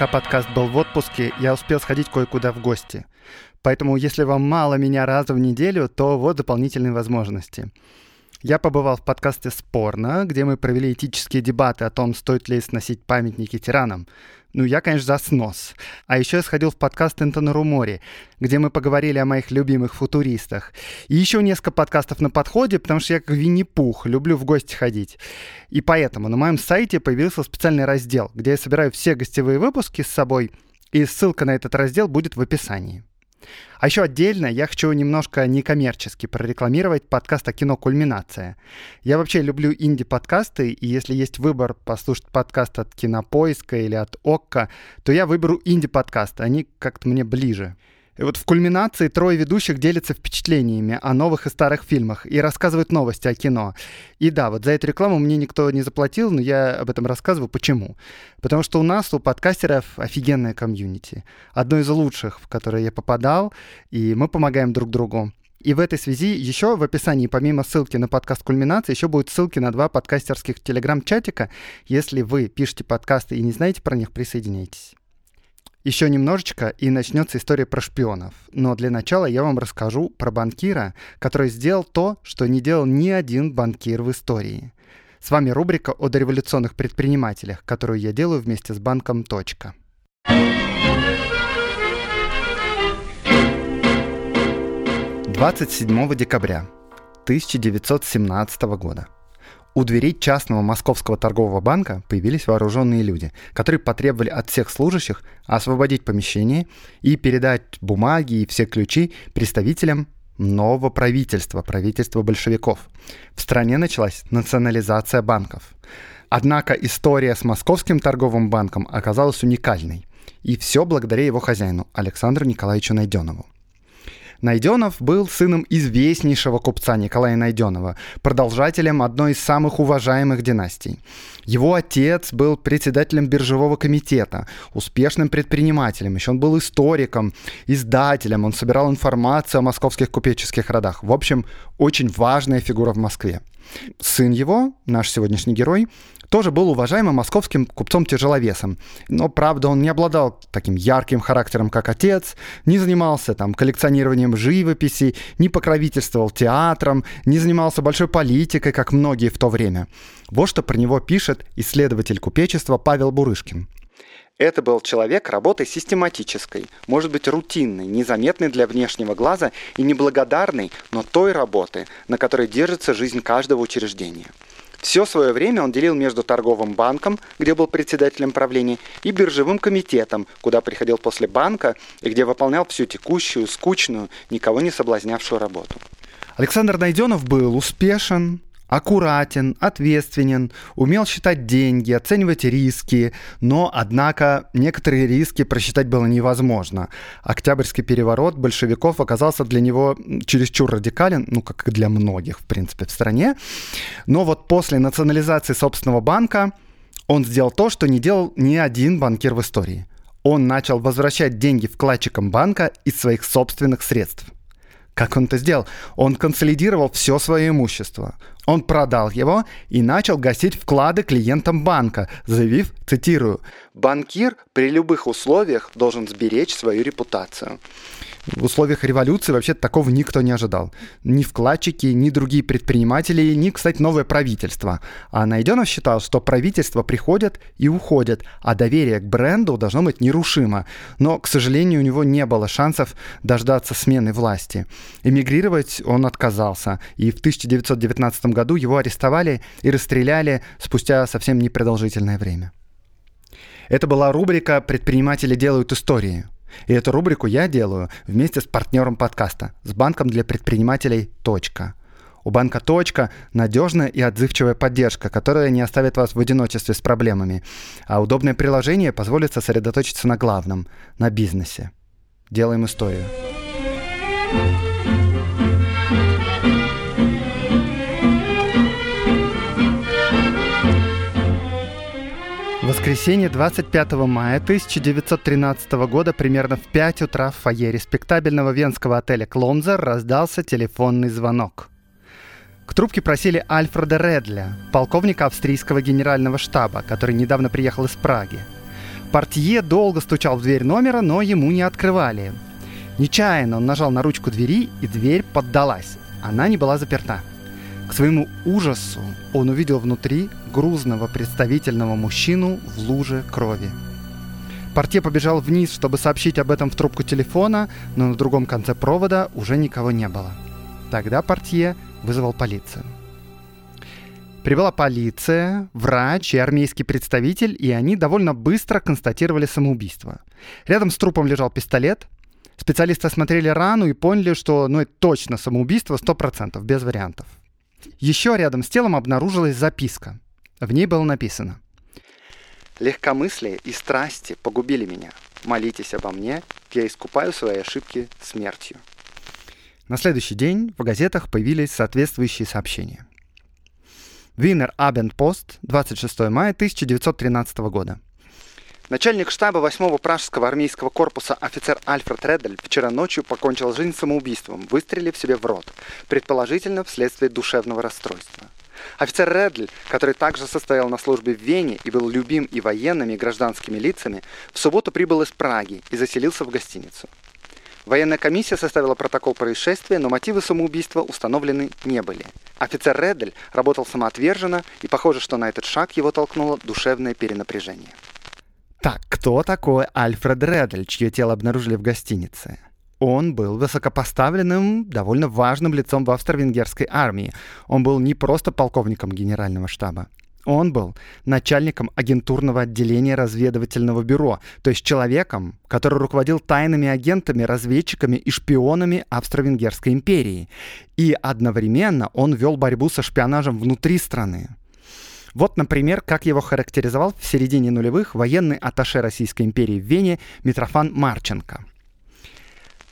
Пока подкаст был в отпуске, я успел сходить кое-куда в гости. Поэтому, если вам мало меня раза в неделю, то вот дополнительные возможности. Я побывал в подкасте «Спорно», где мы провели этические дебаты о том, стоит ли сносить памятники тиранам. Ну, я, конечно, за снос. А еще я сходил в подкаст «Интона Румори», где мы поговорили о моих любимых футуристах. И еще несколько подкастов на подходе, потому что я как Винни-Пух, люблю в гости ходить. И поэтому на моем сайте появился специальный раздел, где я собираю все гостевые выпуски с собой, и ссылка на этот раздел будет в описании. А еще отдельно я хочу немножко некоммерчески прорекламировать подкаст о кино «Кульминация». Я вообще люблю инди-подкасты, и если есть выбор послушать подкаст от Кинопоиска или от ОККО, то я выберу инди-подкасты, они как-то мне ближе. И вот в кульминации трое ведущих делятся впечатлениями о новых и старых фильмах и рассказывают новости о кино. И да, вот за эту рекламу мне никто не заплатил, но я об этом рассказываю. Почему? Потому что у нас, у подкастеров, офигенная комьюнити. Одно из лучших, в которое я попадал, и мы помогаем друг другу. И в этой связи еще в описании, помимо ссылки на подкаст «Кульминация», еще будут ссылки на два подкастерских телеграм-чатика. Если вы пишете подкасты и не знаете про них, присоединяйтесь. Еще немножечко, и начнется история про шпионов. Но для начала я вам расскажу про банкира, который сделал то, что не делал ни один банкир в истории. С вами рубрика о дореволюционных предпринимателях, которую я делаю вместе с банком «Точка». Двадцать седьмого декабря 1917 года – у дверей частного московского торгового банка появились вооруженные люди, которые потребовали от всех служащих освободить помещение и передать бумаги и все ключи представителям нового правительства, правительства большевиков. В стране началась национализация банков. Однако история с московским торговым банком оказалась уникальной. И все благодаря его хозяину, Александру Николаевичу Найденову. Найденов был сыном известнейшего купца Николая Найденова, продолжателем одной из самых уважаемых династий. Его отец был председателем биржевого комитета, успешным предпринимателем, еще он был историком, издателем, он собирал информацию о московских купеческих родах. В общем, очень важная фигура в Москве. Сын его, наш сегодняшний герой, тоже был уважаемым московским купцом-тяжеловесом. Но, правда, он не обладал таким ярким характером, как отец, не занимался там коллекционированием живописи, не покровительствовал театром, не занимался большой политикой, как многие в то время. Вот что про него пишет исследователь купечества Павел Бурышкин. Это был человек работы систематической, может быть рутинной, незаметной для внешнего глаза и неблагодарной, но той работы, на которой держится жизнь каждого учреждения. Все свое время он делил между торговым банком, где был председателем правления, и биржевым комитетом, куда приходил после банка и где выполнял всю текущую, скучную, никого не соблазнявшую работу. Александр Найденов был успешен, аккуратен, ответственен, умел считать деньги, оценивать риски, но, однако, некоторые риски просчитать было невозможно. Октябрьский переворот большевиков оказался для него чересчур радикален, ну, как и для многих, в принципе, в стране. Но вот после национализации собственного банка он сделал то, что не делал ни один банкир в истории. Он начал возвращать деньги вкладчикам банка из своих собственных средств – как он это сделал? Он консолидировал все свое имущество. Он продал его и начал гасить вклады клиентам банка, заявив, цитирую, «Банкир при любых условиях должен сберечь свою репутацию» в условиях революции вообще такого никто не ожидал. Ни вкладчики, ни другие предприниматели, ни, кстати, новое правительство. А Найденов считал, что правительства приходят и уходят, а доверие к бренду должно быть нерушимо. Но, к сожалению, у него не было шансов дождаться смены власти. Эмигрировать он отказался, и в 1919 году его арестовали и расстреляли спустя совсем непродолжительное время. Это была рубрика «Предприниматели делают истории». И эту рубрику я делаю вместе с партнером подкаста, с банком для предпринимателей «Точка». У банка «Точка» надежная и отзывчивая поддержка, которая не оставит вас в одиночестве с проблемами. А удобное приложение позволит сосредоточиться на главном – на бизнесе. Делаем историю. Воскресенье 25 мая 1913 года примерно в 5 утра в фойе респектабельного венского отеля «Клонзер» раздался телефонный звонок. К трубке просили Альфреда Редля, полковника австрийского генерального штаба, который недавно приехал из Праги. Портье долго стучал в дверь номера, но ему не открывали. Нечаянно он нажал на ручку двери, и дверь поддалась. Она не была заперта. К своему ужасу он увидел внутри грузного представительного мужчину в луже крови. Портье побежал вниз, чтобы сообщить об этом в трубку телефона, но на другом конце провода уже никого не было. Тогда Портье вызвал полицию. Прибыла полиция, врач и армейский представитель, и они довольно быстро констатировали самоубийство. Рядом с трупом лежал пистолет. Специалисты осмотрели рану и поняли, что ну, это точно самоубийство 100%, без вариантов. Еще рядом с телом обнаружилась записка. В ней было написано «Легкомыслие и страсти погубили меня. Молитесь обо мне, я искупаю свои ошибки смертью». На следующий день в газетах появились соответствующие сообщения. Винер Абендпост, 26 мая 1913 года. Начальник штаба 8-го Пражского армейского корпуса офицер Альфред Реддель вчера ночью покончил жизнь самоубийством, выстрелив себе в рот, предположительно вследствие душевного расстройства. Офицер Редль, который также состоял на службе в Вене и был любим и военными, и гражданскими лицами, в субботу прибыл из Праги и заселился в гостиницу. Военная комиссия составила протокол происшествия, но мотивы самоубийства установлены не были. Офицер Редль работал самоотверженно, и похоже, что на этот шаг его толкнуло душевное перенапряжение. Так, кто такой Альфред Редль, чье тело обнаружили в гостинице? Он был высокопоставленным, довольно важным лицом в австро-венгерской армии. Он был не просто полковником генерального штаба. Он был начальником агентурного отделения разведывательного бюро, то есть человеком, который руководил тайными агентами, разведчиками и шпионами Австро-Венгерской империи. И одновременно он вел борьбу со шпионажем внутри страны. Вот, например, как его характеризовал в середине нулевых военный атташе Российской империи в Вене Митрофан Марченко.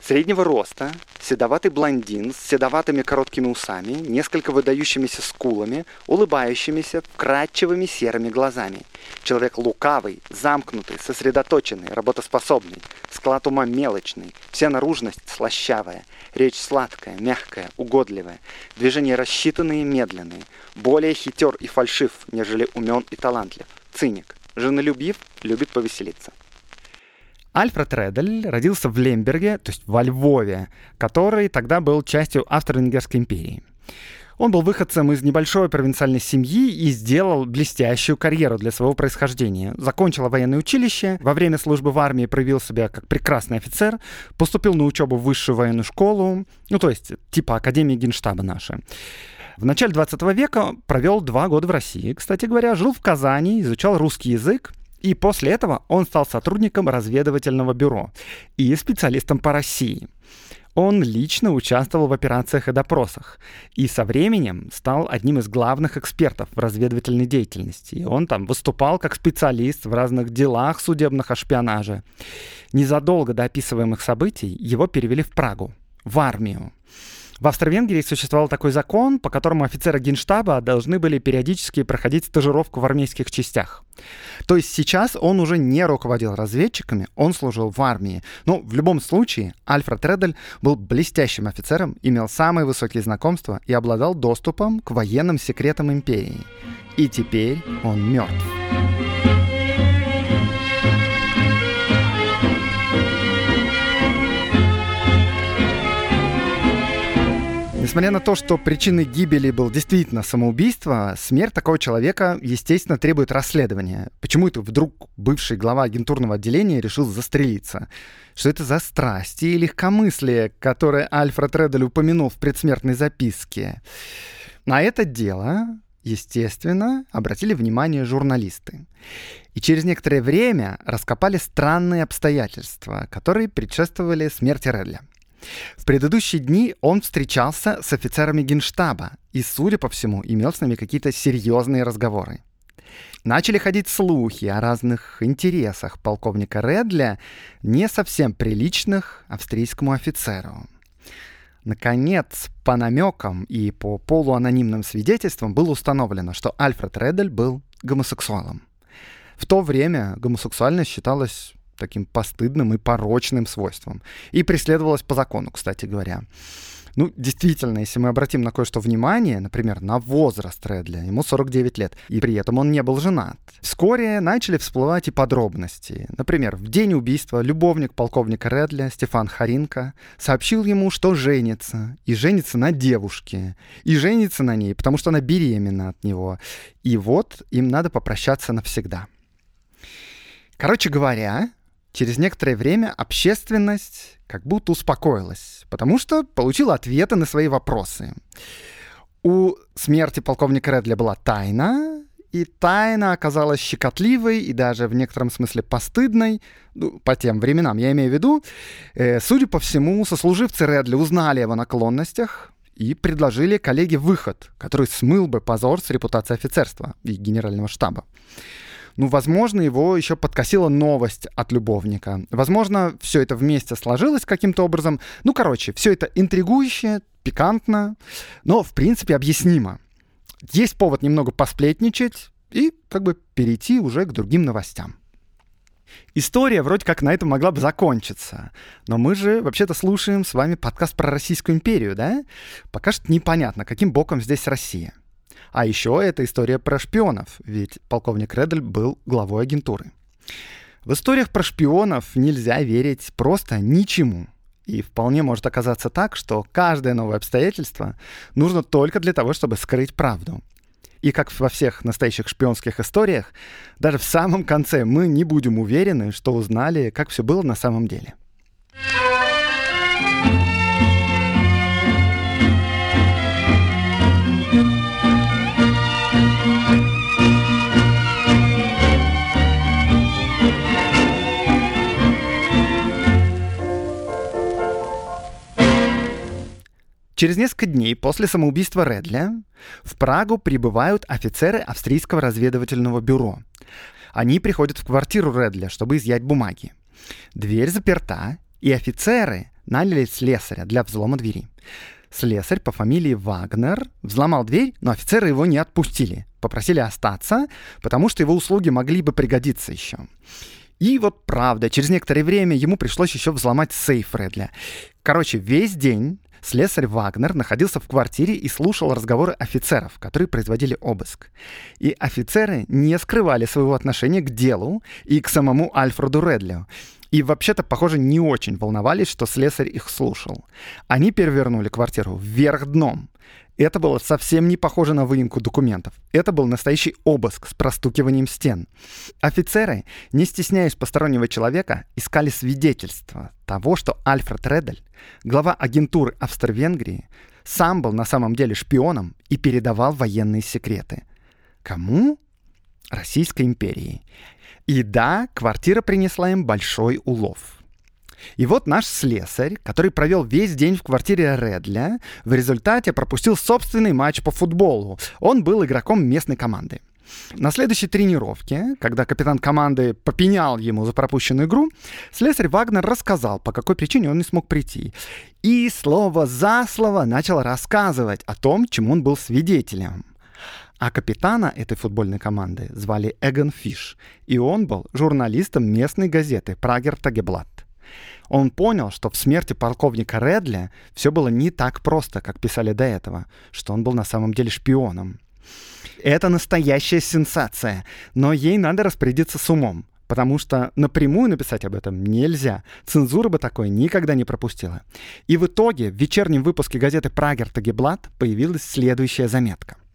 Среднего роста, седоватый блондин с седоватыми короткими усами, несколько выдающимися скулами, улыбающимися, вкрадчивыми серыми глазами. Человек лукавый, замкнутый, сосредоточенный, работоспособный, склад ума мелочный, вся наружность слащавая, речь сладкая, мягкая, угодливая, движения рассчитанные и медленные, более хитер и фальшив, нежели умен и талантлив, циник, женолюбив, любит повеселиться. Альфред Редель родился в Лемберге, то есть во Львове, который тогда был частью Австро-Венгерской империи. Он был выходцем из небольшой провинциальной семьи и сделал блестящую карьеру для своего происхождения. Закончил военное училище, во время службы в армии проявил себя как прекрасный офицер, поступил на учебу в высшую военную школу, ну то есть типа Академии Генштаба нашей. В начале 20 века провел два года в России, кстати говоря, жил в Казани, изучал русский язык, и после этого он стал сотрудником разведывательного бюро и специалистом по России. Он лично участвовал в операциях и допросах, и со временем стал одним из главных экспертов в разведывательной деятельности. И он там выступал как специалист в разных делах судебных о шпионаже. Незадолго до описываемых событий его перевели в Прагу, в армию. В Австро-Венгрии существовал такой закон, по которому офицеры генштаба должны были периодически проходить стажировку в армейских частях. То есть сейчас он уже не руководил разведчиками, он служил в армии. Но в любом случае Альфред Редель был блестящим офицером, имел самые высокие знакомства и обладал доступом к военным секретам империи. И теперь он мертв. Несмотря на то, что причиной гибели был действительно самоубийство, смерть такого человека, естественно, требует расследования. Почему это вдруг бывший глава агентурного отделения решил застрелиться? Что это за страсти и легкомыслие, которое Альфред Редель упомянул в предсмертной записке? На это дело естественно, обратили внимание журналисты. И через некоторое время раскопали странные обстоятельства, которые предшествовали смерти Редля. В предыдущие дни он встречался с офицерами генштаба и, судя по всему, имел с ними какие-то серьезные разговоры. Начали ходить слухи о разных интересах полковника Редля, не совсем приличных австрийскому офицеру. Наконец, по намекам и по полуанонимным свидетельствам было установлено, что Альфред Редель был гомосексуалом. В то время гомосексуальность считалась таким постыдным и порочным свойством. И преследовалась по закону, кстати говоря. Ну, действительно, если мы обратим на кое-что внимание, например, на возраст Редля, ему 49 лет, и при этом он не был женат. Вскоре начали всплывать и подробности. Например, в день убийства любовник полковника Редля, Стефан Харинка, сообщил ему, что женится, и женится на девушке, и женится на ней, потому что она беременна от него. И вот им надо попрощаться навсегда. Короче говоря, через некоторое время общественность как будто успокоилась, потому что получила ответы на свои вопросы. У смерти полковника Редля была тайна, и тайна оказалась щекотливой и даже в некотором смысле постыдной, ну, по тем временам, я имею в виду. Э, судя по всему, сослуживцы Редли узнали о его наклонностях и предложили коллеге выход, который смыл бы позор с репутации офицерства и генерального штаба. Ну, возможно, его еще подкосила новость от любовника. Возможно, все это вместе сложилось каким-то образом. Ну, короче, все это интригующе, пикантно, но, в принципе, объяснимо. Есть повод немного посплетничать и как бы перейти уже к другим новостям. История вроде как на этом могла бы закончиться. Но мы же вообще-то слушаем с вами подкаст про Российскую империю, да? Пока что непонятно, каким боком здесь Россия. А еще это история про шпионов, ведь полковник Редль был главой агентуры. В историях про шпионов нельзя верить просто ничему. И вполне может оказаться так, что каждое новое обстоятельство нужно только для того, чтобы скрыть правду. И как во всех настоящих шпионских историях, даже в самом конце мы не будем уверены, что узнали, как все было на самом деле. Через несколько дней после самоубийства Редля в Прагу прибывают офицеры австрийского разведывательного бюро. Они приходят в квартиру Редля, чтобы изъять бумаги. Дверь заперта, и офицеры наняли слесаря для взлома двери. Слесарь по фамилии Вагнер взломал дверь, но офицеры его не отпустили. Попросили остаться, потому что его услуги могли бы пригодиться еще. И вот правда, через некоторое время ему пришлось еще взломать сейф Редля. Короче, весь день Слесарь Вагнер находился в квартире и слушал разговоры офицеров, которые производили обыск. И офицеры не скрывали своего отношения к делу и к самому Альфреду Редлио. И вообще-то, похоже, не очень волновались, что слесарь их слушал. Они перевернули квартиру вверх дном. Это было совсем не похоже на выемку документов. Это был настоящий обыск с простукиванием стен. Офицеры, не стесняясь постороннего человека, искали свидетельства того, что Альфред Редель, глава агентуры Австро-Венгрии, сам был на самом деле шпионом и передавал военные секреты. Кому? Российской империи. И да, квартира принесла им большой улов – и вот наш слесарь, который провел весь день в квартире Редля, в результате пропустил собственный матч по футболу. Он был игроком местной команды. На следующей тренировке, когда капитан команды попенял ему за пропущенную игру, слесарь Вагнер рассказал, по какой причине он не смог прийти. И слово за слово начал рассказывать о том, чему он был свидетелем. А капитана этой футбольной команды звали Эгон Фиш, и он был журналистом местной газеты «Прагер Тагеблат». Он понял, что в смерти полковника Редли все было не так просто, как писали до этого, что он был на самом деле шпионом. Это настоящая сенсация, но ей надо распорядиться с умом, потому что напрямую написать об этом нельзя. Цензура бы такое никогда не пропустила. И в итоге в вечернем выпуске газеты «Прагер Тагеблат» появилась следующая заметка –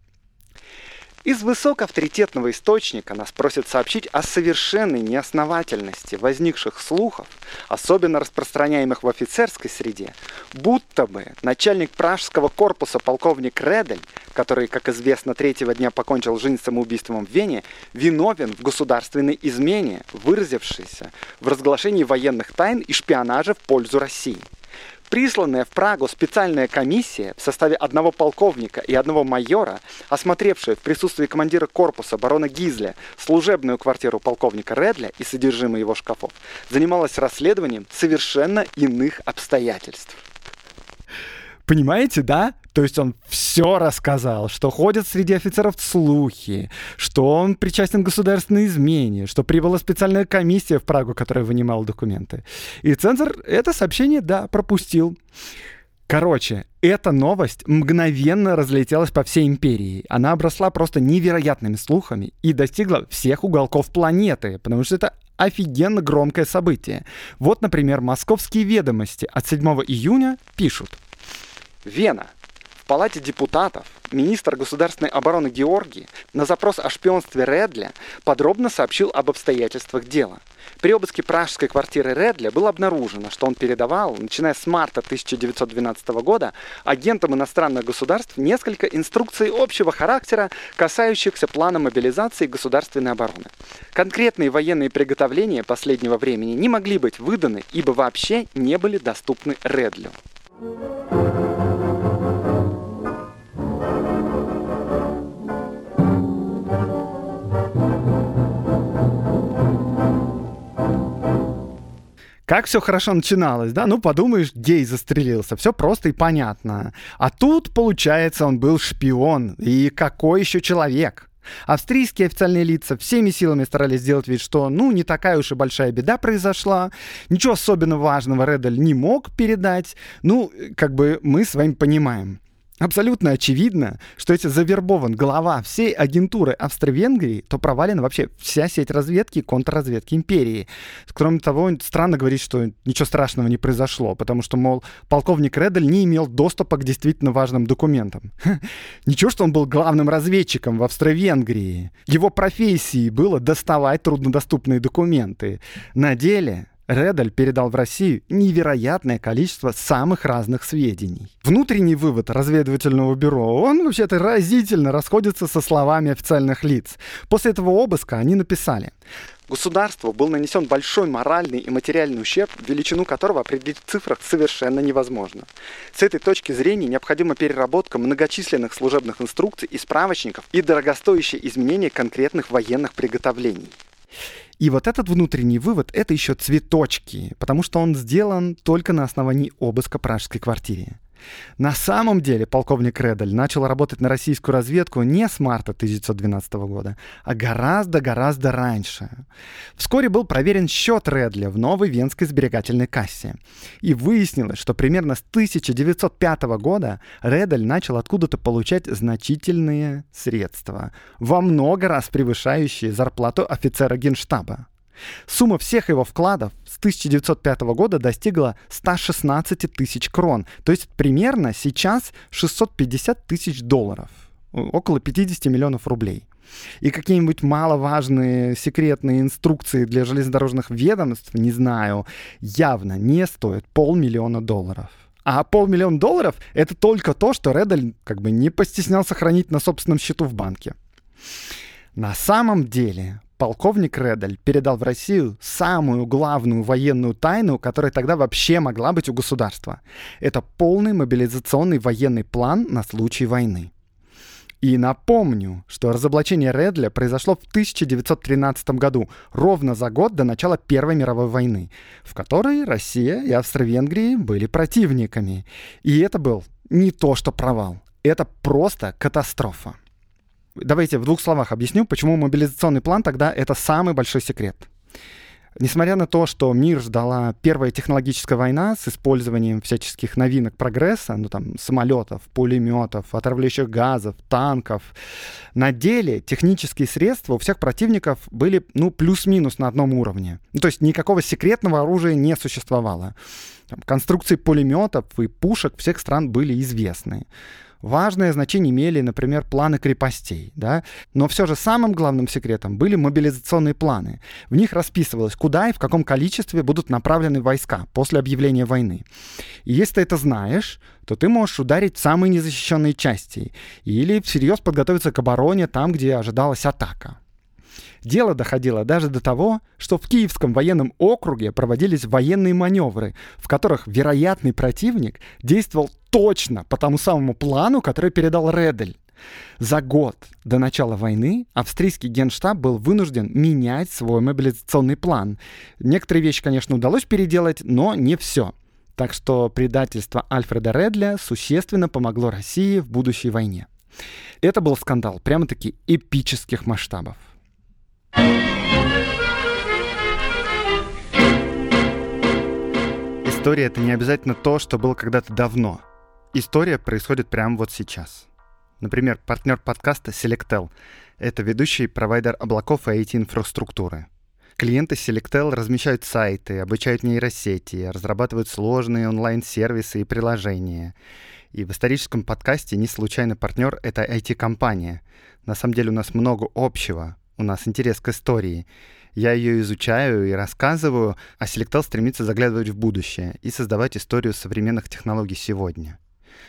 из высокоавторитетного источника нас просят сообщить о совершенной неосновательности возникших слухов, особенно распространяемых в офицерской среде, будто бы начальник пражского корпуса полковник Редель, который, как известно, третьего дня покончил жизнь самоубийством в Вене, виновен в государственной измене, выразившейся в разглашении военных тайн и шпионаже в пользу России. Присланная в Прагу специальная комиссия в составе одного полковника и одного майора, осмотревшая в присутствии командира корпуса барона Гизля служебную квартиру полковника Редля и содержимое его шкафов, занималась расследованием совершенно иных обстоятельств. Понимаете, да? То есть он все рассказал, что ходят среди офицеров слухи, что он причастен к государственной измене, что прибыла специальная комиссия в Прагу, которая вынимала документы. И цензор это сообщение, да, пропустил. Короче, эта новость мгновенно разлетелась по всей империи. Она обросла просто невероятными слухами и достигла всех уголков планеты, потому что это офигенно громкое событие. Вот, например, московские ведомости от 7 июня пишут. Вена. В Палате депутатов министр государственной обороны Георгий на запрос о шпионстве Редля подробно сообщил об обстоятельствах дела. При обыске пражской квартиры Редля было обнаружено, что он передавал, начиная с марта 1912 года, агентам иностранных государств несколько инструкций общего характера, касающихся плана мобилизации государственной обороны. Конкретные военные приготовления последнего времени не могли быть выданы, ибо вообще не были доступны Редлю. Как все хорошо начиналось, да? Ну, подумаешь, гей застрелился. Все просто и понятно. А тут, получается, он был шпион. И какой еще человек? Австрийские официальные лица всеми силами старались сделать вид, что, ну, не такая уж и большая беда произошла, ничего особенно важного Редель не мог передать. Ну, как бы мы с вами понимаем. Абсолютно очевидно, что если завербован глава всей агентуры Австро-Венгрии, то провалена вообще вся сеть разведки и контрразведки империи. Кроме того, странно говорить, что ничего страшного не произошло, потому что, мол, полковник Редель не имел доступа к действительно важным документам. Ничего, что он был главным разведчиком в Австро-Венгрии. Его профессией было доставать труднодоступные документы. На деле Редаль передал в Россию невероятное количество самых разных сведений. Внутренний вывод разведывательного бюро, он вообще-то разительно расходится со словами официальных лиц. После этого обыска они написали. Государству был нанесен большой моральный и материальный ущерб, величину которого определить в цифрах совершенно невозможно. С этой точки зрения необходима переработка многочисленных служебных инструкций и справочников и дорогостоящее изменение конкретных военных приготовлений. И вот этот внутренний вывод — это еще цветочки, потому что он сделан только на основании обыска пражской квартиры. На самом деле полковник Редаль начал работать на российскую разведку не с марта 1912 года, а гораздо-гораздо раньше. Вскоре был проверен счет Редля в новой венской сберегательной кассе. И выяснилось, что примерно с 1905 года Редаль начал откуда-то получать значительные средства, во много раз превышающие зарплату офицера генштаба. Сумма всех его вкладов с 1905 года достигла 116 тысяч крон, то есть примерно сейчас 650 тысяч долларов, около 50 миллионов рублей. И какие-нибудь маловажные секретные инструкции для железнодорожных ведомств, не знаю, явно не стоят полмиллиона долларов. А полмиллиона долларов — это только то, что Редаль как бы не постеснялся хранить на собственном счету в банке. На самом деле полковник Редаль передал в Россию самую главную военную тайну, которая тогда вообще могла быть у государства. Это полный мобилизационный военный план на случай войны. И напомню, что разоблачение Редля произошло в 1913 году, ровно за год до начала Первой мировой войны, в которой Россия и Австро-Венгрия были противниками. И это был не то что провал, это просто катастрофа. Давайте в двух словах объясню, почему мобилизационный план тогда это самый большой секрет. Несмотря на то, что мир ждала первая технологическая война с использованием всяческих новинок прогресса, ну там самолетов, пулеметов, отравляющих газов, танков, на деле технические средства у всех противников были ну плюс-минус на одном уровне. Ну, то есть никакого секретного оружия не существовало. Там, конструкции пулеметов и пушек всех стран были известны. Важное значение имели, например, планы крепостей, да? но все же самым главным секретом были мобилизационные планы. В них расписывалось, куда и в каком количестве будут направлены войска после объявления войны. И если ты это знаешь, то ты можешь ударить в самые незащищенные части или всерьез подготовиться к обороне там, где ожидалась атака. Дело доходило даже до того, что в Киевском военном округе проводились военные маневры, в которых вероятный противник действовал точно по тому самому плану, который передал Редель. За год до начала войны австрийский генштаб был вынужден менять свой мобилизационный план. Некоторые вещи, конечно, удалось переделать, но не все. Так что предательство Альфреда Редля существенно помогло России в будущей войне. Это был скандал прямо-таки эпических масштабов. История — это не обязательно то, что было когда-то давно. История происходит прямо вот сейчас. Например, партнер подкаста Selectel — это ведущий провайдер облаков и IT-инфраструктуры. Клиенты Selectel размещают сайты, обучают нейросети, разрабатывают сложные онлайн-сервисы и приложения. И в историческом подкасте не случайно партнер — это IT-компания. На самом деле у нас много общего, у нас интерес к истории. Я ее изучаю и рассказываю, а Selectel стремится заглядывать в будущее и создавать историю современных технологий сегодня.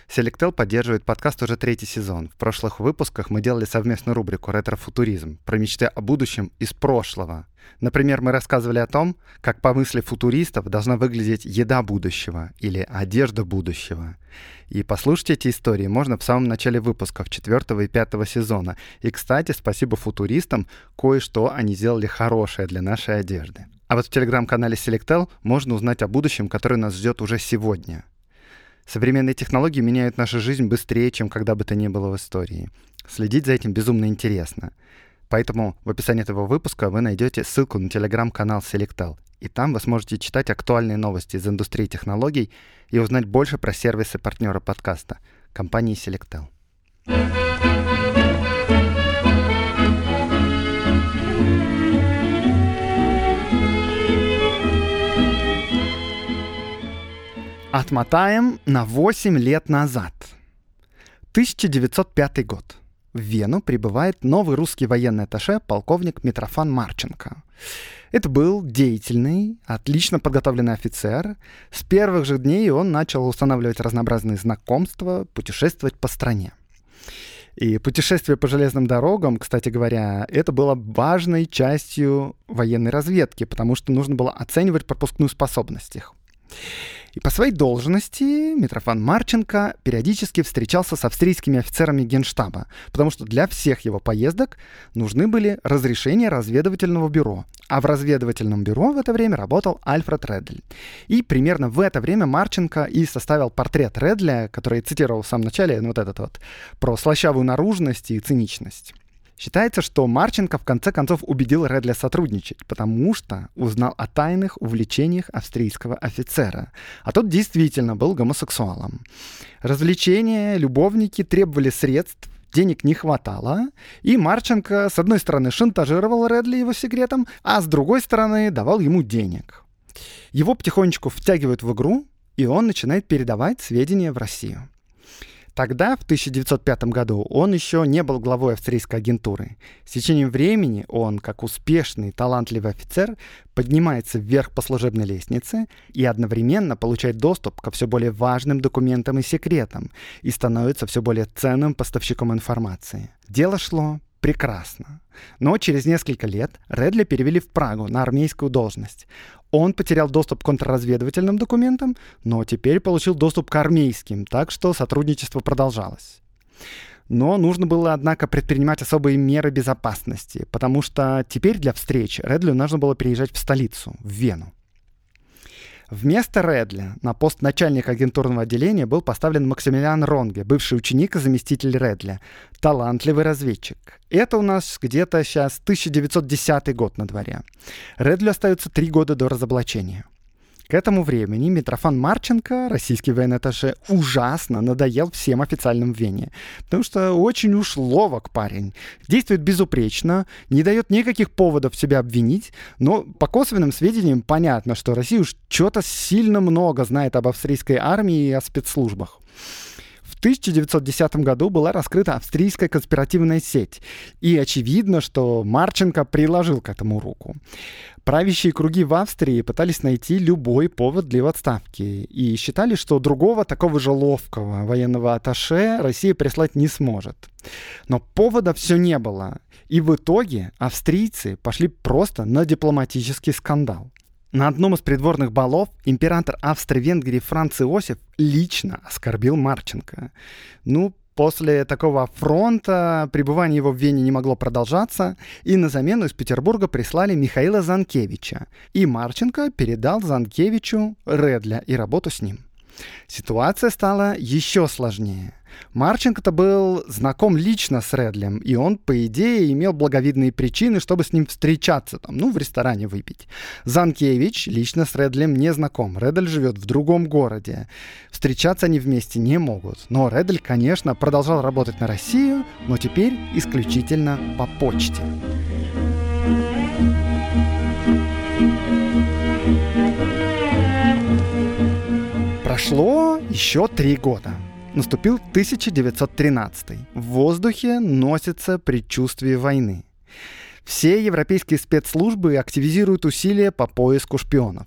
Selectel поддерживает подкаст уже третий сезон. В прошлых выпусках мы делали совместную рубрику «Ретро-футуризм» про мечты о будущем из прошлого. Например, мы рассказывали о том, как по мысли футуристов должна выглядеть еда будущего или одежда будущего. И послушать эти истории можно в самом начале выпусков четвертого и пятого сезона. И, кстати, спасибо футуристам, кое-что они сделали хорошее для нашей одежды. А вот в телеграм-канале Selectel можно узнать о будущем, которое нас ждет уже сегодня — Современные технологии меняют нашу жизнь быстрее, чем когда бы то ни было в истории. Следить за этим безумно интересно. Поэтому в описании этого выпуска вы найдете ссылку на телеграм-канал Selectal. И там вы сможете читать актуальные новости из индустрии технологий и узнать больше про сервисы партнера подкаста — компании Selectal. Отмотаем на 8 лет назад. 1905 год. В Вену прибывает новый русский военный атташе полковник Митрофан Марченко. Это был деятельный, отлично подготовленный офицер. С первых же дней он начал устанавливать разнообразные знакомства, путешествовать по стране. И путешествие по железным дорогам, кстати говоря, это было важной частью военной разведки, потому что нужно было оценивать пропускную способность их. И по своей должности Митрофан Марченко периодически встречался с австрийскими офицерами генштаба, потому что для всех его поездок нужны были разрешения разведывательного бюро. А в разведывательном бюро в это время работал Альфред Редль. И примерно в это время Марченко и составил портрет Редля, который я цитировал в самом начале, ну вот этот вот, про слащавую наружность и циничность. Считается, что Марченко в конце концов убедил Редля сотрудничать, потому что узнал о тайных увлечениях австрийского офицера. А тот действительно был гомосексуалом. Развлечения, любовники требовали средств, денег не хватало, и Марченко, с одной стороны, шантажировал Редли его секретом, а с другой стороны, давал ему денег. Его потихонечку втягивают в игру, и он начинает передавать сведения в Россию. Тогда, в 1905 году, он еще не был главой австрийской агентуры. С течением времени он, как успешный, талантливый офицер, поднимается вверх по служебной лестнице и одновременно получает доступ ко все более важным документам и секретам и становится все более ценным поставщиком информации. Дело шло прекрасно. Но через несколько лет Редли перевели в Прагу на армейскую должность. Он потерял доступ к контрразведывательным документам, но теперь получил доступ к армейским, так что сотрудничество продолжалось. Но нужно было, однако, предпринимать особые меры безопасности, потому что теперь для встреч Редлю нужно было переезжать в столицу, в Вену. Вместо Редля на пост начальника агентурного отделения был поставлен Максимилиан Ронге, бывший ученик и заместитель Редля, талантливый разведчик. Это у нас где-то сейчас 1910 год на дворе. Редлю остается три года до разоблачения. К этому времени Митрофан Марченко, российский военный-атташе, ужасно надоел всем официальным в Вене. Потому что очень уж ловок парень. Действует безупречно, не дает никаких поводов себя обвинить, но по косвенным сведениям понятно, что Россия уж что-то сильно много знает об австрийской армии и о спецслужбах. В 1910 году была раскрыта австрийская конспиративная сеть, и очевидно, что Марченко приложил к этому руку. Правящие круги в Австрии пытались найти любой повод для его отставки и считали, что другого такого же ловкого военного атташе Россия прислать не сможет. Но повода все не было, и в итоге австрийцы пошли просто на дипломатический скандал. На одном из придворных балов император Австро-Венгрии Франц Иосиф лично оскорбил Марченко. Ну, После такого фронта пребывание его в Вене не могло продолжаться, и на замену из Петербурга прислали Михаила Занкевича. И Марченко передал Занкевичу Редля и работу с ним. Ситуация стала еще сложнее. Марченко-то был знаком лично с Редлем, и он, по идее, имел благовидные причины, чтобы с ним встречаться, там, ну, в ресторане выпить. Занкевич лично с Редлем не знаком. Редль живет в другом городе. Встречаться они вместе не могут. Но Редль, конечно, продолжал работать на Россию, но теперь исключительно по почте. Прошло еще три года. Наступил 1913. В воздухе носится предчувствие войны. Все европейские спецслужбы активизируют усилия по поиску шпионов.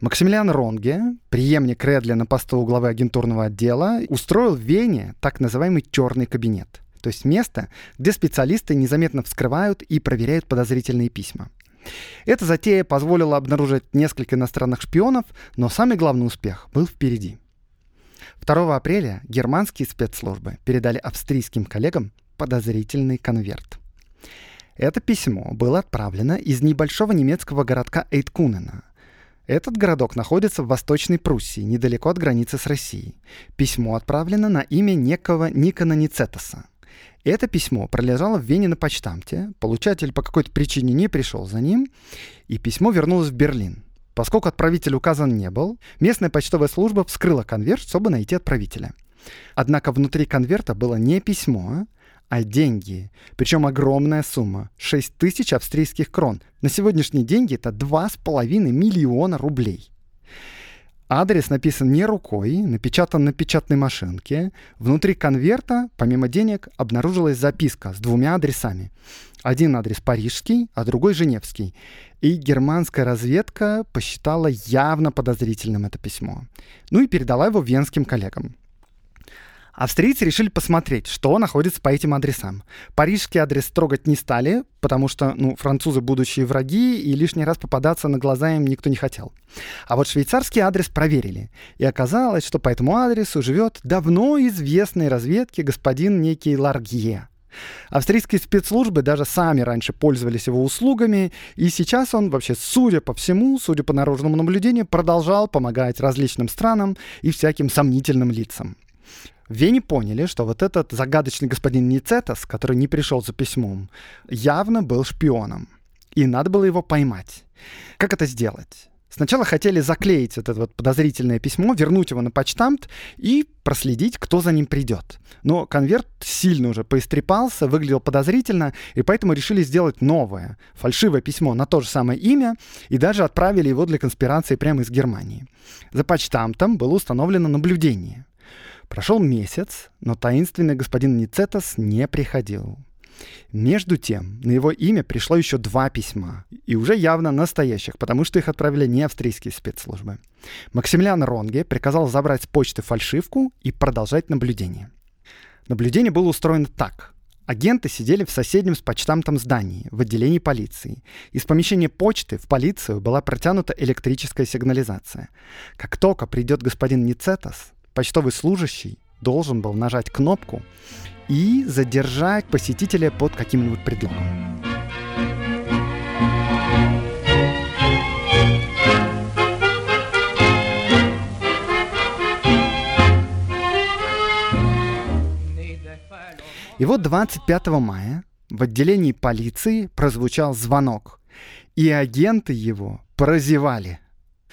Максимилиан Ронге, преемник Редли на посту главы агентурного отдела, устроил в Вене так называемый черный кабинет. То есть место, где специалисты незаметно вскрывают и проверяют подозрительные письма. Эта затея позволила обнаружить несколько иностранных шпионов, но самый главный успех был впереди – 2 апреля германские спецслужбы передали австрийским коллегам подозрительный конверт. Это письмо было отправлено из небольшого немецкого городка Эйткунена. Этот городок находится в Восточной Пруссии, недалеко от границы с Россией. Письмо отправлено на имя некого Никона Ницетаса. Это письмо пролежало в Вене на почтамте, получатель по какой-то причине не пришел за ним, и письмо вернулось в Берлин. Поскольку отправитель указан не был, местная почтовая служба вскрыла конверт, чтобы найти отправителя. Однако внутри конверта было не письмо, а деньги. Причем огромная сумма. 6 тысяч австрийских крон. На сегодняшние деньги это 2,5 миллиона рублей. Адрес написан не рукой, напечатан на печатной машинке. Внутри конверта, помимо денег, обнаружилась записка с двумя адресами. Один адрес парижский, а другой женевский. И германская разведка посчитала явно подозрительным это письмо. Ну и передала его венским коллегам. Австрийцы решили посмотреть, что находится по этим адресам. Парижский адрес трогать не стали, потому что, ну, французы будущие враги, и лишний раз попадаться на глаза им никто не хотел. А вот швейцарский адрес проверили. И оказалось, что по этому адресу живет давно известный разведке господин некий Ларгье. Австрийские спецслужбы даже сами раньше пользовались его услугами, и сейчас он вообще, судя по всему, судя по наружному наблюдению, продолжал помогать различным странам и всяким сомнительным лицам. В Вене поняли, что вот этот загадочный господин Ницетас, который не пришел за письмом, явно был шпионом. И надо было его поймать. Как это сделать? Сначала хотели заклеить это вот подозрительное письмо, вернуть его на почтамт и проследить, кто за ним придет. Но конверт сильно уже поистрепался, выглядел подозрительно, и поэтому решили сделать новое, фальшивое письмо на то же самое имя, и даже отправили его для конспирации прямо из Германии. За почтамтом было установлено наблюдение. Прошел месяц, но таинственный господин Ницетас не приходил. Между тем, на его имя пришло еще два письма, и уже явно настоящих, потому что их отправили не австрийские спецслужбы. Максимилиан Ронге приказал забрать с почты фальшивку и продолжать наблюдение. Наблюдение было устроено так. Агенты сидели в соседнем с почтамтом здании, в отделении полиции. Из помещения почты в полицию была протянута электрическая сигнализация. Как только придет господин Ницетас, почтовый служащий должен был нажать кнопку и задержать посетителя под каким-нибудь предлогом. И вот 25 мая в отделении полиции прозвучал звонок, и агенты его прозевали.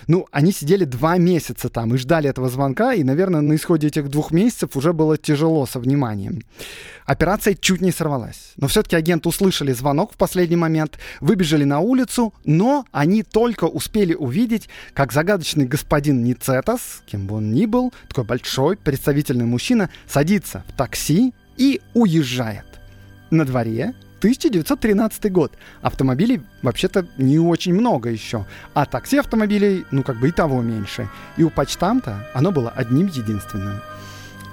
Ну, они сидели два месяца там и ждали этого звонка, и, наверное, на исходе этих двух месяцев уже было тяжело со вниманием. Операция чуть не сорвалась. Но все-таки агенты услышали звонок в последний момент, выбежали на улицу, но они только успели увидеть, как загадочный господин Ницетас, кем бы он ни был, такой большой, представительный мужчина, садится в такси и уезжает. На дворе 1913 год. Автомобилей вообще-то не очень много еще, а такси автомобилей, ну как бы и того меньше. И у почтамта оно было одним единственным.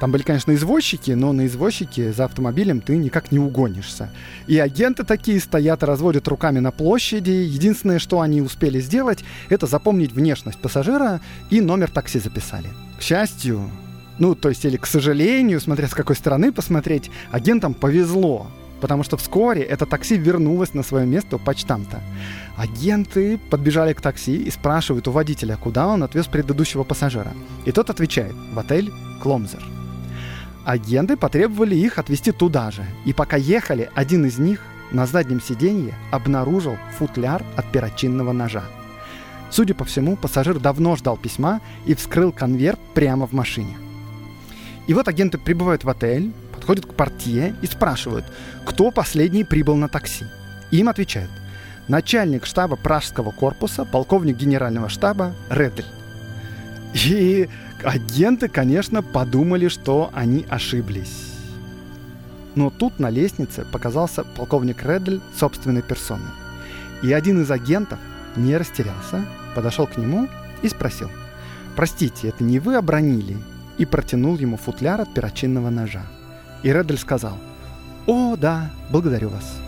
Там были, конечно, извозчики, но на извозчике за автомобилем ты никак не угонишься. И агенты такие стоят разводят руками на площади. Единственное, что они успели сделать, это запомнить внешность пассажира и номер такси записали. К счастью, ну, то есть, или к сожалению, смотря с какой стороны посмотреть, агентам повезло потому что вскоре это такси вернулось на свое место у почтамта. Агенты подбежали к такси и спрашивают у водителя, куда он отвез предыдущего пассажира. И тот отвечает – в отель Кломзер. Агенты потребовали их отвезти туда же, и пока ехали, один из них на заднем сиденье обнаружил футляр от перочинного ножа. Судя по всему, пассажир давно ждал письма и вскрыл конверт прямо в машине. И вот агенты прибывают в отель, подходят к портье и спрашивают, кто последний прибыл на такси. Им отвечают начальник штаба Пражского корпуса, полковник генерального штаба Редль. И агенты, конечно, подумали, что они ошиблись. Но тут на лестнице показался полковник Редль собственной персоной. И один из агентов не растерялся, подошел к нему и спросил, «Простите, это не вы обронили?» и протянул ему футляр от перочинного ножа. И Редль сказал, «О, да, благодарю вас».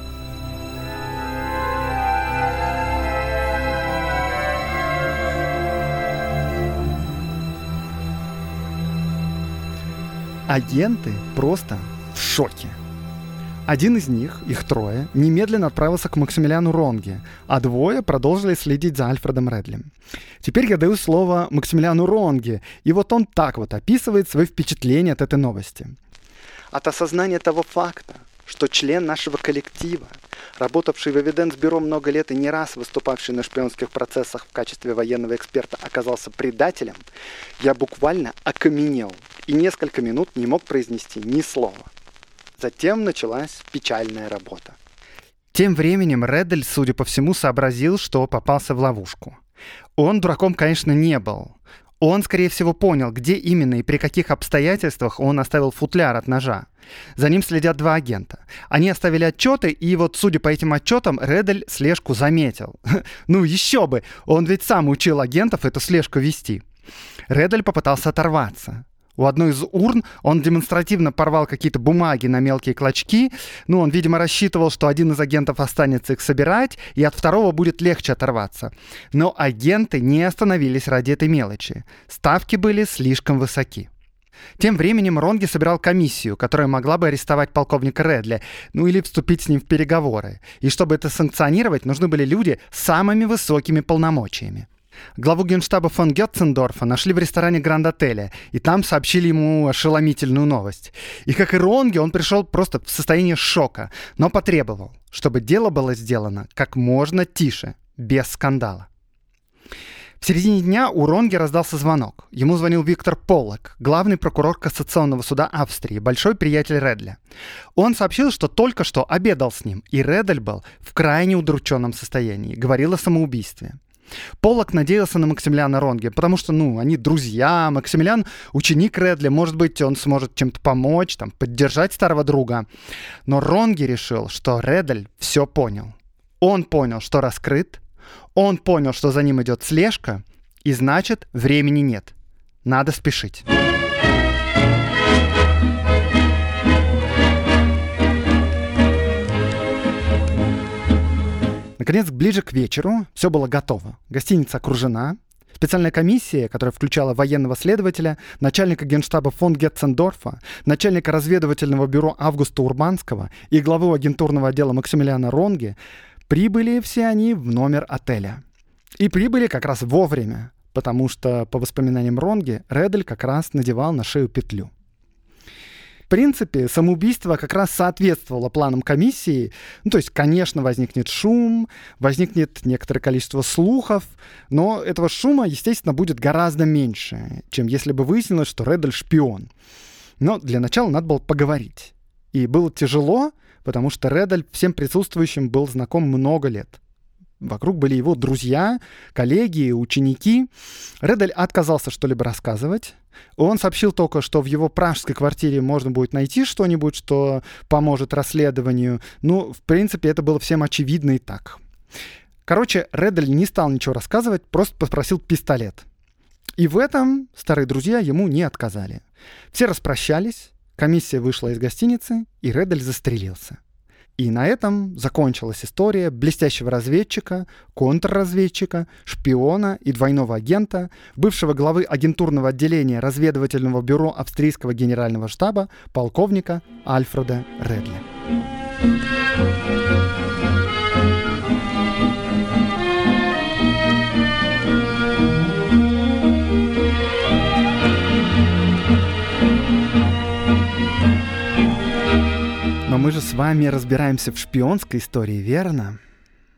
Агенты просто в шоке. Один из них, их трое, немедленно отправился к Максимилиану Ронге, а двое продолжили следить за Альфредом Редлем. Теперь я даю слово Максимилиану Ронге, и вот он так вот описывает свои впечатления от этой новости от осознания того факта, что член нашего коллектива, работавший в Эвиденс-бюро много лет и не раз выступавший на шпионских процессах в качестве военного эксперта, оказался предателем, я буквально окаменел и несколько минут не мог произнести ни слова. Затем началась печальная работа. Тем временем Реддель, судя по всему, сообразил, что попался в ловушку. Он дураком, конечно, не был он, скорее всего, понял, где именно и при каких обстоятельствах он оставил футляр от ножа. За ним следят два агента. Они оставили отчеты, и вот, судя по этим отчетам, Редель слежку заметил. ну, еще бы! Он ведь сам учил агентов эту слежку вести. Редель попытался оторваться. У одной из урн он демонстративно порвал какие-то бумаги на мелкие клочки. Ну, он, видимо, рассчитывал, что один из агентов останется их собирать, и от второго будет легче оторваться. Но агенты не остановились ради этой мелочи. Ставки были слишком высоки. Тем временем Ронги собирал комиссию, которая могла бы арестовать полковника Редли, ну или вступить с ним в переговоры. И чтобы это санкционировать, нужны были люди с самыми высокими полномочиями. Главу генштаба фон Гетцендорфа нашли в ресторане Гранд-отеля, и там сообщили ему ошеломительную новость. И как и Ронге, он пришел просто в состояние шока, но потребовал, чтобы дело было сделано как можно тише, без скандала. В середине дня у Ронги раздался звонок. Ему звонил Виктор Поллок, главный прокурор Кассационного суда Австрии, большой приятель Редля. Он сообщил, что только что обедал с ним, и Редль был в крайне удрученном состоянии, говорил о самоубийстве. Полок надеялся на Максимилиана Ронге, потому что, ну, они друзья, Максимилиан — ученик Редли, может быть, он сможет чем-то помочь, там, поддержать старого друга. Но Ронги решил, что Редль все понял. Он понял, что раскрыт, он понял, что за ним идет слежка, и значит, времени нет. Надо спешить. Наконец, ближе к вечеру все было готово. Гостиница окружена. Специальная комиссия, которая включала военного следователя, начальника генштаба фон Гетцендорфа, начальника разведывательного бюро Августа Урбанского и главу агентурного отдела Максимилиана Ронги, прибыли все они в номер отеля. И прибыли как раз вовремя, потому что, по воспоминаниям Ронги, Редель как раз надевал на шею петлю. Принципе, самоубийство как раз соответствовало планам комиссии. Ну, то есть, конечно, возникнет шум, возникнет некоторое количество слухов, но этого шума, естественно, будет гораздо меньше, чем если бы выяснилось, что Редель шпион. Но для начала надо было поговорить. И было тяжело, потому что Редель всем присутствующим был знаком много лет. Вокруг были его друзья, коллеги, ученики. Редель отказался что-либо рассказывать. Он сообщил только, что в его пражской квартире можно будет найти что-нибудь, что поможет расследованию. Ну, в принципе, это было всем очевидно и так. Короче, Редель не стал ничего рассказывать, просто попросил пистолет. И в этом старые друзья ему не отказали. Все распрощались, комиссия вышла из гостиницы, и Редель застрелился. И на этом закончилась история блестящего разведчика, контрразведчика, шпиона и двойного агента, бывшего главы агентурного отделения разведывательного бюро австрийского генерального штаба полковника Альфреда Редли. Но мы же с вами разбираемся в шпионской истории, верно?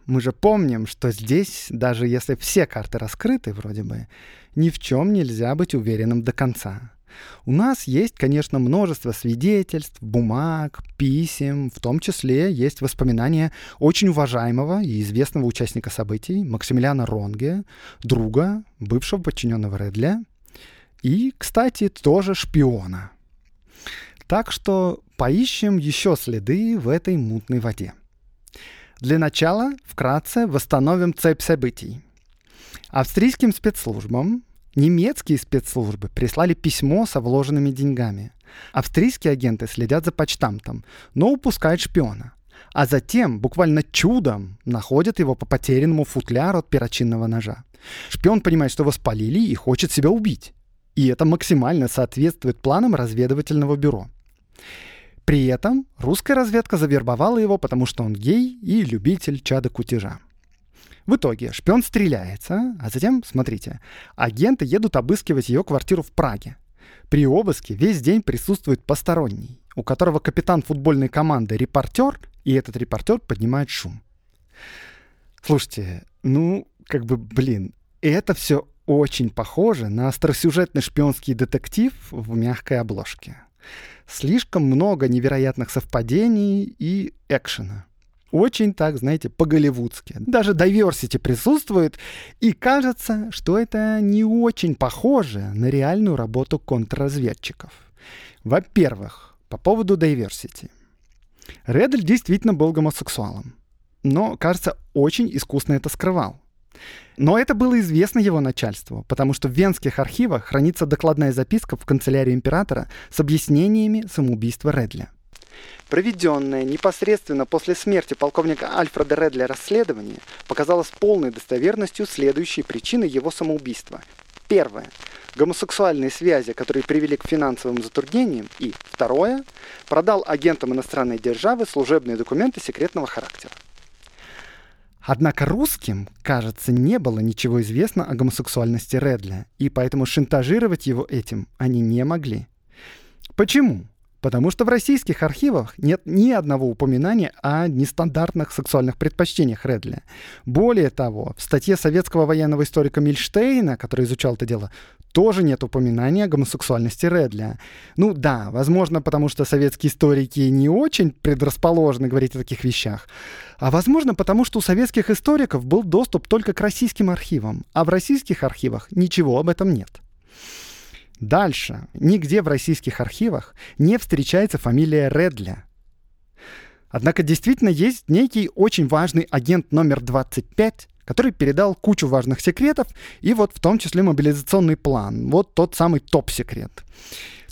Мы же помним, что здесь, даже если все карты раскрыты вроде бы, ни в чем нельзя быть уверенным до конца. У нас есть, конечно, множество свидетельств, бумаг, писем, в том числе есть воспоминания очень уважаемого и известного участника событий Максимилиана Ронге, друга, бывшего подчиненного Редля, и, кстати, тоже шпиона. Так что поищем еще следы в этой мутной воде. Для начала вкратце восстановим цепь событий. Австрийским спецслужбам немецкие спецслужбы прислали письмо со вложенными деньгами. Австрийские агенты следят за почтамтом, но упускают шпиона. А затем, буквально чудом, находят его по потерянному футляру от перочинного ножа. Шпион понимает, что его спалили и хочет себя убить. И это максимально соответствует планам разведывательного бюро. При этом русская разведка завербовала его, потому что он гей и любитель чада кутежа. В итоге шпион стреляется, а затем, смотрите, агенты едут обыскивать ее квартиру в Праге. При обыске весь день присутствует посторонний, у которого капитан футбольной команды репортер, и этот репортер поднимает шум. Слушайте, ну, как бы, блин, это все очень похоже на остросюжетный шпионский детектив в мягкой обложке. Слишком много невероятных совпадений и экшена. Очень так, знаете, по-голливудски. Даже diversity присутствует, и кажется, что это не очень похоже на реальную работу контрразведчиков. Во-первых, по поводу diversity. Редль действительно был гомосексуалом, но, кажется, очень искусно это скрывал. Но это было известно его начальству, потому что в венских архивах хранится докладная записка в канцелярии императора с объяснениями самоубийства Редля. Проведенное непосредственно после смерти полковника Альфреда Редля расследование показало с полной достоверностью следующие причины его самоубийства. Первое. Гомосексуальные связи, которые привели к финансовым затруднениям. И второе. Продал агентам иностранной державы служебные документы секретного характера. Однако русским, кажется, не было ничего известно о гомосексуальности Редля, и поэтому шантажировать его этим они не могли. Почему? Потому что в российских архивах нет ни одного упоминания о нестандартных сексуальных предпочтениях Редля. Более того, в статье советского военного историка Мильштейна, который изучал это дело, тоже нет упоминания о гомосексуальности Редля. Ну да, возможно, потому что советские историки не очень предрасположены говорить о таких вещах. А возможно, потому что у советских историков был доступ только к российским архивам, а в российских архивах ничего об этом нет. Дальше. Нигде в российских архивах не встречается фамилия Редля. Однако действительно есть некий очень важный агент номер 25, который передал кучу важных секретов, и вот в том числе мобилизационный план. Вот тот самый топ-секрет.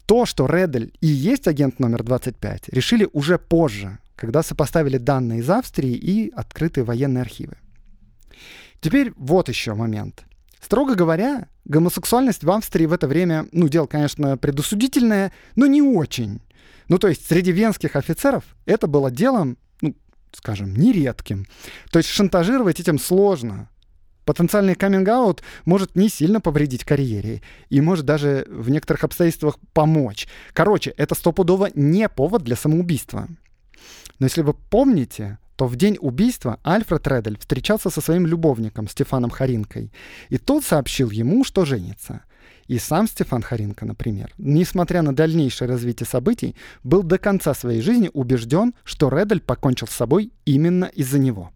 То, что Редель и есть агент номер 25, решили уже позже, когда сопоставили данные из Австрии и открытые военные архивы. Теперь вот еще момент. Строго говоря, гомосексуальность в Австрии в это время, ну, дело, конечно, предусудительное, но не очень. Ну, то есть среди венских офицеров это было делом, скажем, нередким. То есть шантажировать этим сложно. потенциальный каминг-аут может не сильно повредить карьере и может даже в некоторых обстоятельствах помочь. Короче, это стопудово не повод для самоубийства. Но если вы помните, то в день убийства Альфред Редель встречался со своим любовником Стефаном Харинкой, и тот сообщил ему, что женится. И сам Стефан Харинка, например, несмотря на дальнейшее развитие событий, был до конца своей жизни убежден, что Редель покончил с собой именно из-за него.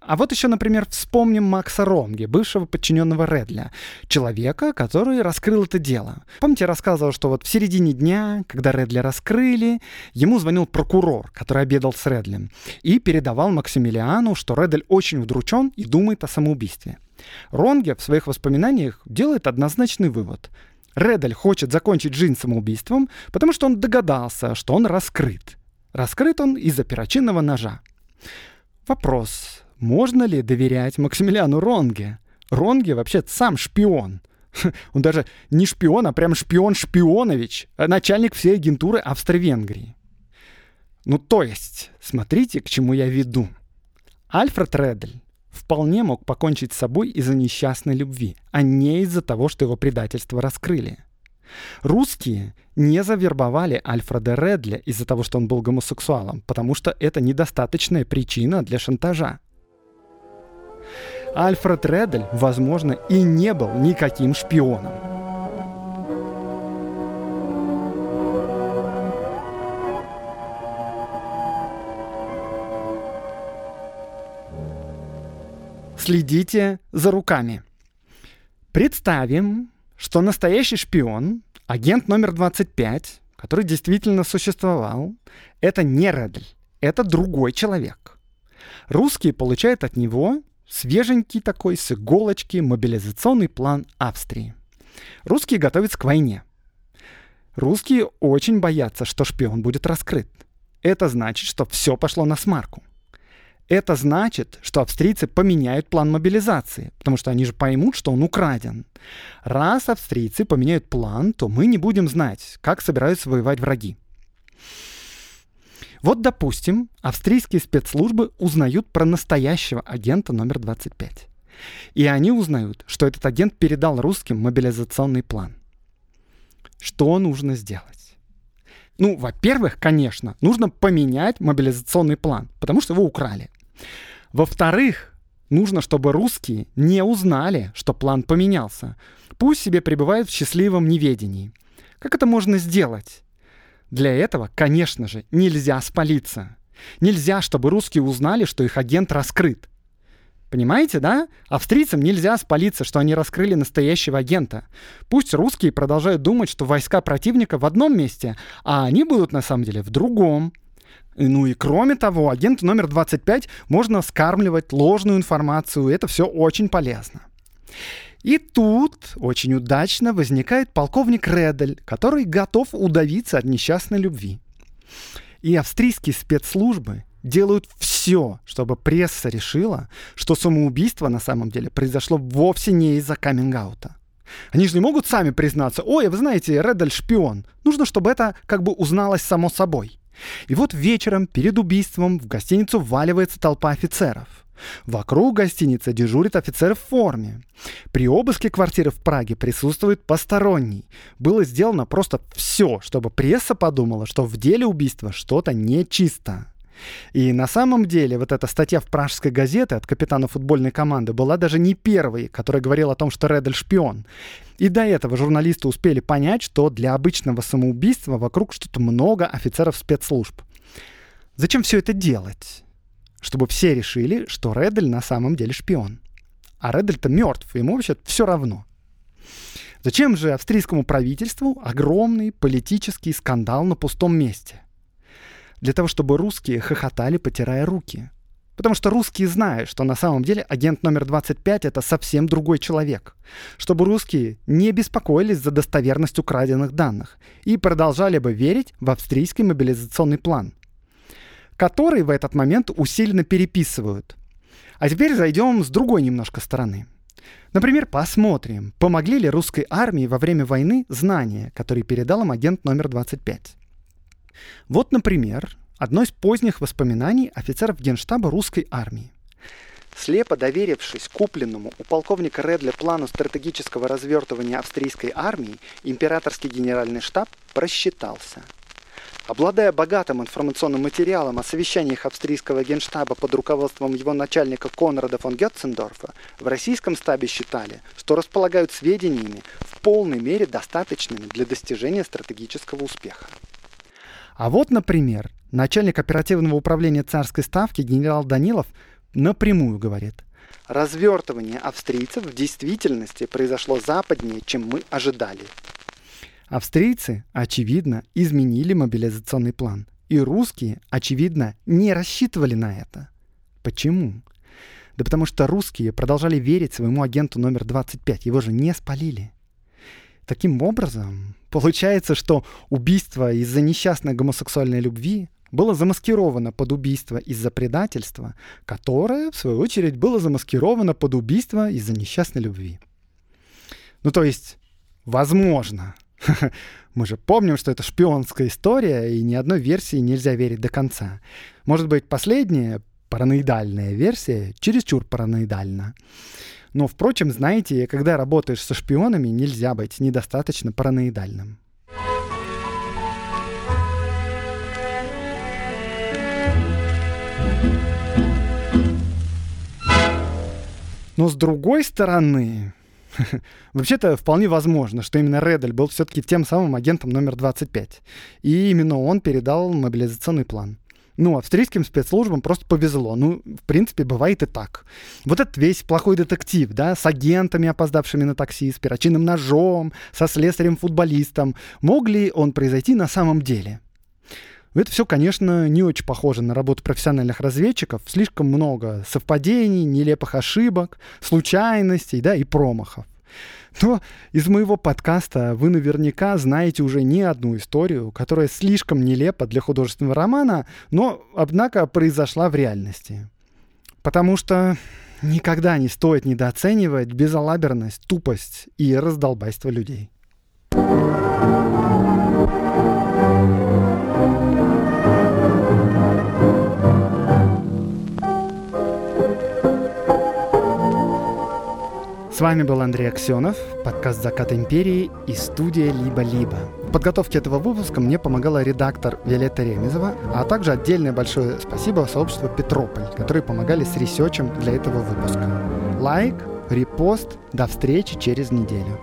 А вот еще, например, вспомним Макса Ронги, бывшего подчиненного Редля, человека, который раскрыл это дело. Помните, я рассказывал, что вот в середине дня, когда Редля раскрыли, ему звонил прокурор, который обедал с Редлем, и передавал Максимилиану, что Редль очень удручен и думает о самоубийстве. Ронге в своих воспоминаниях делает однозначный вывод. Редель хочет закончить жизнь самоубийством, потому что он догадался, что он раскрыт. Раскрыт он из-за перочинного ножа. Вопрос, можно ли доверять Максимилиану Ронге? Ронге вообще сам шпион. Он даже не шпион, а прям шпион Шпионович, а начальник всей агентуры Австро-Венгрии. Ну то есть, смотрите, к чему я веду. Альфред Редель вполне мог покончить с собой из-за несчастной любви, а не из-за того, что его предательство раскрыли. Русские не завербовали Альфреда Редля из-за того, что он был гомосексуалом, потому что это недостаточная причина для шантажа. Альфред Редель, возможно, и не был никаким шпионом. Следите за руками. Представим, что настоящий шпион, агент номер 25, который действительно существовал, это не Редель, это другой человек. Русские получают от него свеженький такой, с иголочки, мобилизационный план Австрии. Русские готовятся к войне. Русские очень боятся, что шпион будет раскрыт. Это значит, что все пошло на смарку. Это значит, что австрийцы поменяют план мобилизации, потому что они же поймут, что он украден. Раз австрийцы поменяют план, то мы не будем знать, как собираются воевать враги. Вот, допустим, австрийские спецслужбы узнают про настоящего агента номер 25. И они узнают, что этот агент передал русским мобилизационный план. Что нужно сделать? Ну, во-первых, конечно, нужно поменять мобилизационный план, потому что его украли. Во-вторых, нужно, чтобы русские не узнали, что план поменялся. Пусть себе пребывают в счастливом неведении. Как это можно сделать? Для этого, конечно же, нельзя спалиться. Нельзя, чтобы русские узнали, что их агент раскрыт. Понимаете, да? Австрийцам нельзя спалиться, что они раскрыли настоящего агента. Пусть русские продолжают думать, что войска противника в одном месте, а они будут на самом деле в другом. Ну и кроме того, агенту номер 25 можно скармливать ложную информацию, это все очень полезно. И тут очень удачно возникает полковник Редель, который готов удавиться от несчастной любви. И австрийские спецслужбы делают все, чтобы пресса решила, что самоубийство на самом деле произошло вовсе не из-за каминг-аута. Они же не могут сами признаться, ой, вы знаете, Редель шпион. Нужно, чтобы это как бы узналось само собой. И вот вечером перед убийством в гостиницу вваливается толпа офицеров. Вокруг гостиницы дежурит офицер в форме. При обыске квартиры в Праге присутствует посторонний. Было сделано просто все, чтобы пресса подумала, что в деле убийства что-то нечисто. И на самом деле вот эта статья в пражской газете от капитана футбольной команды была даже не первой, которая говорила о том, что Редель шпион. И до этого журналисты успели понять, что для обычного самоубийства вокруг что-то много офицеров спецслужб. Зачем все это делать? Чтобы все решили, что Редель на самом деле шпион. А Редель-то мертв, ему вообще все равно. Зачем же австрийскому правительству огромный политический скандал на пустом месте? Для того, чтобы русские хохотали, потирая руки. Потому что русские знают, что на самом деле агент номер 25 это совсем другой человек. Чтобы русские не беспокоились за достоверность украденных данных и продолжали бы верить в австрийский мобилизационный план который в этот момент усиленно переписывают. А теперь зайдем с другой немножко стороны. Например, посмотрим, помогли ли русской армии во время войны знания, которые передал им агент номер 25. Вот, например, одно из поздних воспоминаний офицеров генштаба русской армии. Слепо доверившись купленному у полковника Редля плану стратегического развертывания австрийской армии, императорский генеральный штаб просчитался. Обладая богатым информационным материалом о совещаниях австрийского генштаба под руководством его начальника Конрада фон Гетцендорфа, в российском стабе считали, что располагают сведениями в полной мере достаточными для достижения стратегического успеха. А вот, например, начальник оперативного управления царской ставки генерал Данилов напрямую говорит. Развертывание австрийцев в действительности произошло западнее, чем мы ожидали. Австрийцы, очевидно, изменили мобилизационный план. И русские, очевидно, не рассчитывали на это. Почему? Да потому что русские продолжали верить своему агенту номер 25. Его же не спалили. Таким образом, получается, что убийство из-за несчастной гомосексуальной любви было замаскировано под убийство из-за предательства, которое, в свою очередь, было замаскировано под убийство из-за несчастной любви. Ну, то есть, возможно. Мы же помним, что это шпионская история, и ни одной версии нельзя верить до конца. Может быть, последняя, параноидальная версия, чересчур параноидальна. Но, впрочем, знаете, когда работаешь со шпионами, нельзя быть недостаточно параноидальным. Но с другой стороны, вообще-то вполне возможно, что именно Редель был все-таки тем самым агентом номер 25. И именно он передал мобилизационный план. Ну, австрийским спецслужбам просто повезло. Ну, в принципе, бывает и так. Вот этот весь плохой детектив, да, с агентами, опоздавшими на такси, с перочинным ножом, со слесарем-футболистом. Мог ли он произойти на самом деле? Это все, конечно, не очень похоже на работу профессиональных разведчиков. Слишком много совпадений, нелепых ошибок, случайностей да, и промахов. Но из моего подкаста вы наверняка знаете уже не одну историю, которая слишком нелепа для художественного романа, но, однако, произошла в реальности. Потому что никогда не стоит недооценивать безалаберность, тупость и раздолбайство людей. С вами был Андрей Аксенов, подкаст «Закат империи» и студия «Либо-либо». В подготовке этого выпуска мне помогала редактор Виолетта Ремезова, а также отдельное большое спасибо сообществу «Петрополь», которые помогали с ресерчем для этого выпуска. Лайк, репост, до встречи через неделю.